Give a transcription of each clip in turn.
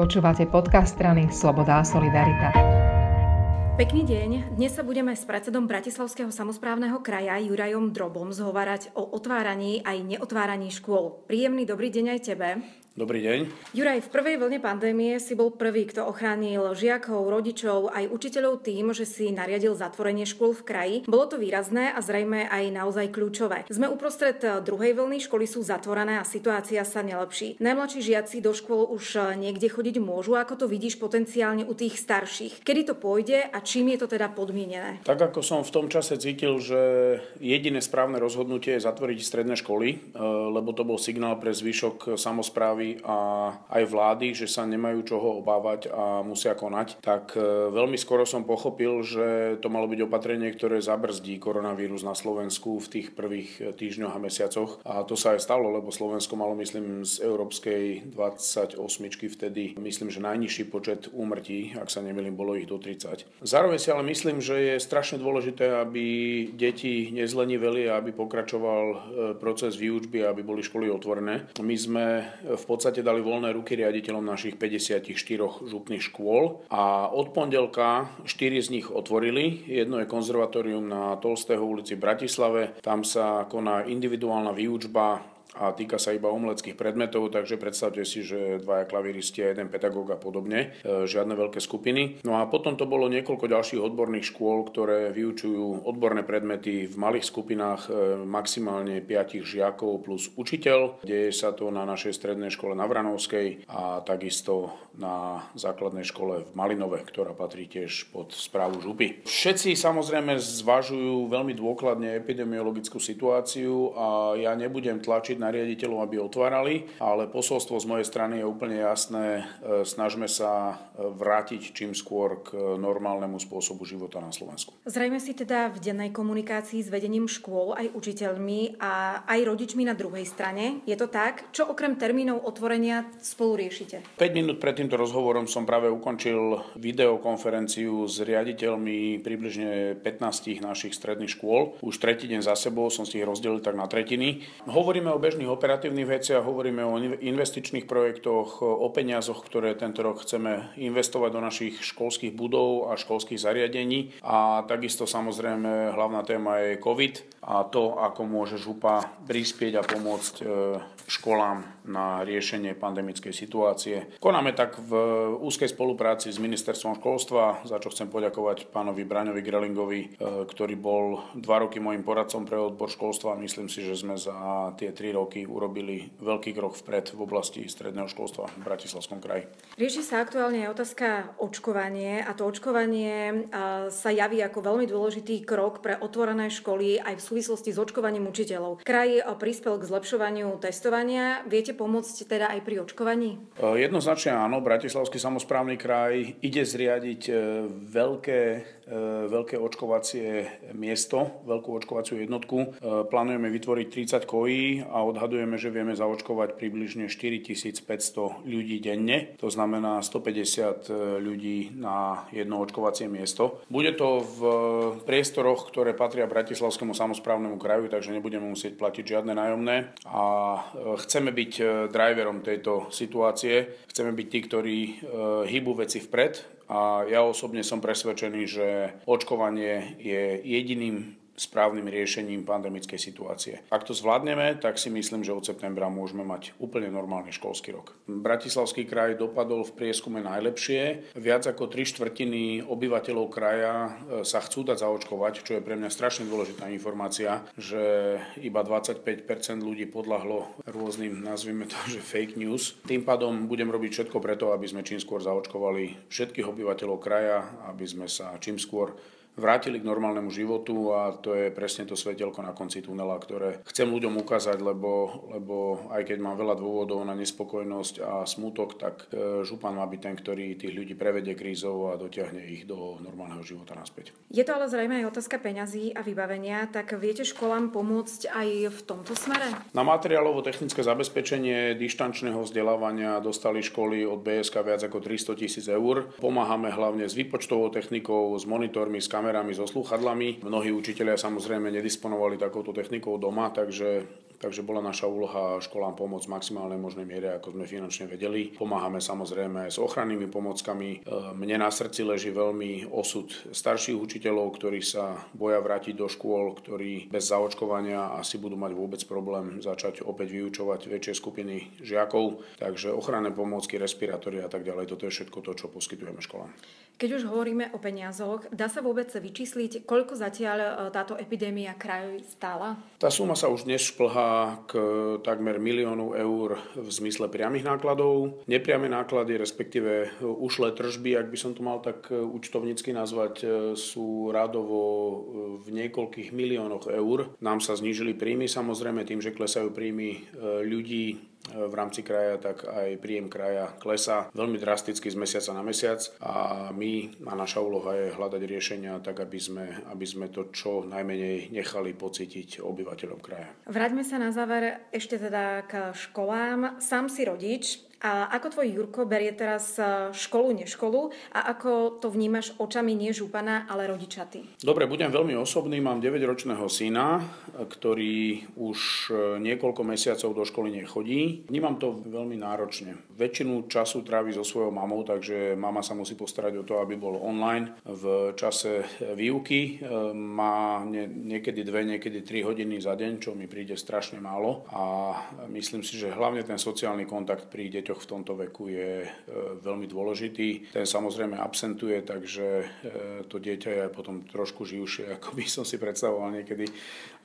Počúvate podcast strany Sloboda a Solidarita. Pekný deň. Dnes sa budeme s predsedom Bratislavského samozprávneho kraja Jurajom Drobom zhovárať o otváraní aj neotváraní škôl. Príjemný dobrý deň aj tebe. Dobrý deň. Juraj, v prvej vlne pandémie si bol prvý, kto ochránil žiakov, rodičov aj učiteľov tým, že si nariadil zatvorenie škôl v kraji. Bolo to výrazné a zrejme aj naozaj kľúčové. Sme uprostred druhej vlny, školy sú zatvorené a situácia sa nelepší. Najmladší žiaci do škôl už niekde chodiť môžu, ako to vidíš potenciálne u tých starších. Kedy to pôjde a čím je to teda podmienené? Tak ako som v tom čase cítil, že jediné správne rozhodnutie je zatvoriť stredné školy, e, lebo to bol signál pre zvyšok samozprávy a aj vlády, že sa nemajú čoho obávať a musia konať, tak e, veľmi skoro som pochopil, že to malo byť opatrenie, ktoré zabrzdí koronavírus na Slovensku v tých prvých e, týždňoch a mesiacoch. A to sa aj stalo, lebo Slovensko malo, myslím, z európskej 28 vtedy, myslím, že najnižší počet úmrtí, ak sa nemýlim, bolo ich do 30. Zároveň si ale myslím, že je strašne dôležité, aby deti nezleniveli a aby pokračoval e, proces výučby aby boli školy otvorené. My sme v podstate dali voľné ruky riaditeľom našich 54 župných škôl a od pondelka 4 z nich otvorili. Jedno je konzervatórium na Tolstého ulici v Bratislave. Tam sa koná individuálna výučba a týka sa iba umeleckých predmetov, takže predstavte si, že dvaja klavíristi a jeden pedagóg a podobne, e, žiadne veľké skupiny. No a potom to bolo niekoľko ďalších odborných škôl, ktoré vyučujú odborné predmety v malých skupinách e, maximálne 5 žiakov plus učiteľ. Deje sa to na našej strednej škole na Vranovskej a takisto na základnej škole v Malinove, ktorá patrí tiež pod správu župy. Všetci samozrejme zvažujú veľmi dôkladne epidemiologickú situáciu a ja nebudem tlačiť na riaditeľov, aby otvárali, ale posolstvo z mojej strany je úplne jasné. E, snažme sa e, vrátiť čím skôr k normálnemu spôsobu života na Slovensku. Zrejme si teda v dennej komunikácii s vedením škôl aj učiteľmi a aj rodičmi na druhej strane. Je to tak? Čo okrem termínov otvorenia spolu riešite? 5 minút pred týmto rozhovorom som práve ukončil videokonferenciu s riaditeľmi približne 15 našich stredných škôl. Už tretí deň za sebou som si ich rozdelil tak na tretiny. Hovoríme o bežných operatívnych veciach, hovoríme o investičných projektoch, o peniazoch, ktoré tento rok chceme investovať do našich školských budov a školských zariadení. A takisto samozrejme hlavná téma je COVID a to, ako môže župa prispieť a pomôcť e, školám na riešenie pandemickej situácie. Konáme tak v úzkej spolupráci s ministerstvom školstva, za čo chcem poďakovať pánovi Braňovi Grelingovi, e, ktorý bol dva roky môjim poradcom pre odbor školstva. Myslím si, že sme za tie tri roky roky urobili veľký krok vpred v oblasti stredného školstva v Bratislavskom kraji. Rieši sa aktuálne otázka očkovanie a to očkovanie sa javí ako veľmi dôležitý krok pre otvorené školy aj v súvislosti s očkovaním učiteľov. Kraj prispel k zlepšovaniu testovania. Viete pomôcť teda aj pri očkovaní? Jednoznačne áno. Bratislavský samozprávny kraj ide zriadiť e, veľké, e, veľké očkovacie miesto, veľkú očkovaciu jednotku. E, plánujeme vytvoriť 30 kojí a odhadujeme, že vieme zaočkovať približne 4500 ľudí denne, to znamená 150 e, ľudí na jedno očkovacie miesto. Bude to v priestoroch, ktoré patria Bratislavskému samozprávnemu kraju, takže nebudeme musieť platiť žiadne nájomné. A e, chceme byť e, driverom tejto situácie, chceme byť tí, ktorí hýbu veci vpred. A ja osobne som presvedčený, že očkovanie je jediným správnym riešením pandemickej situácie. Ak to zvládneme, tak si myslím, že od septembra môžeme mať úplne normálny školský rok. Bratislavský kraj dopadol v prieskume najlepšie. Viac ako tri štvrtiny obyvateľov kraja e, sa chcú dať zaočkovať, čo je pre mňa strašne dôležitá informácia, že iba 25% ľudí podľahlo rôznym, nazvime to, že fake news. Tým pádom budem robiť všetko preto, aby sme čím skôr zaočkovali všetkých obyvateľov kraja, aby sme sa čím skôr vrátili k normálnemu životu a to je presne to svetelko na konci tunela, ktoré chcem ľuďom ukázať, lebo, lebo aj keď mám veľa dôvodov na nespokojnosť a smutok, tak e, župan má byť ten, ktorý tých ľudí prevedie krízou a dotiahne ich do normálneho života naspäť. Je to ale zrejme aj otázka peňazí a vybavenia, tak viete školám pomôcť aj v tomto smere? Na materiálovo-technické zabezpečenie dištančného vzdelávania dostali školy od BSK viac ako 300 tisíc eur. Pomáhame hlavne s výpočtovou technikou, s monitormi, s kamerami, so slúchadlami. Mnohí učiteľia samozrejme nedisponovali takouto technikou doma, takže takže bola naša úloha školám pomôcť v maximálnej možnej miere, ako sme finančne vedeli. Pomáhame samozrejme s ochrannými pomockami. E, mne na srdci leží veľmi osud starších učiteľov, ktorí sa boja vrátiť do škôl, ktorí bez zaočkovania asi budú mať vôbec problém začať opäť vyučovať väčšie skupiny žiakov. Takže ochranné pomôcky, respirátory a tak ďalej, toto je všetko to, čo poskytujeme školám. Keď už hovoríme o peniazoch, dá sa vôbec vyčísliť, koľko zatiaľ e, táto epidémia kraj stála? Tá suma sa už dnes šplhá k takmer miliónu eur v zmysle priamých nákladov. Nepriame náklady, respektíve ušlé tržby, ak by som to mal tak účtovnícky nazvať, e, sú radovo e, v niekoľkých miliónoch eur. Nám sa znížili príjmy samozrejme tým, že klesajú príjmy ľudí v rámci kraja, tak aj príjem kraja klesá veľmi drasticky z mesiaca na mesiac a my a naša úloha je hľadať riešenia tak, aby sme, aby sme to čo najmenej nechali pocítiť obyvateľom kraja. Vráťme sa na záver ešte teda k školám. Sám si rodič, a ako tvoj Jurko berie teraz e, školu, neškolu a ako to vnímaš očami nie župana, ale rodičaty? Dobre, budem veľmi osobný. Mám 9-ročného syna, ktorý už e, niekoľko mesiacov do školy nechodí. Vnímam to veľmi náročne. Väčšinu času trávi so svojou mamou, takže mama sa musí postarať o to, aby bol online v čase výuky. E, má niekedy dve, niekedy tri hodiny za deň, čo mi príde strašne málo a myslím si, že hlavne ten sociálny kontakt deťoch deťoch v tomto veku je e, veľmi dôležitý. Ten samozrejme absentuje, takže e, to dieťa je potom trošku živšie, ako by som si predstavoval niekedy.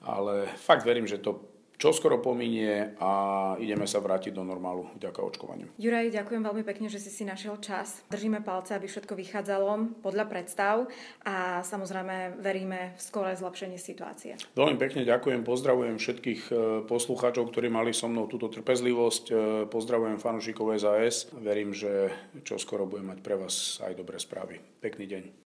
Ale fakt verím, že to čo skoro pominie a ideme sa vrátiť do normálu vďaka očkovaniu. Juraj, ďakujem veľmi pekne, že si si našiel čas. Držíme palce, aby všetko vychádzalo podľa predstav a samozrejme veríme v skoré zlepšenie situácie. Veľmi pekne ďakujem, pozdravujem všetkých e, poslucháčov, ktorí mali so mnou túto trpezlivosť, e, pozdravujem fanúšikov SAS. Verím, že čo skoro budem mať pre vás aj dobré správy. Pekný deň.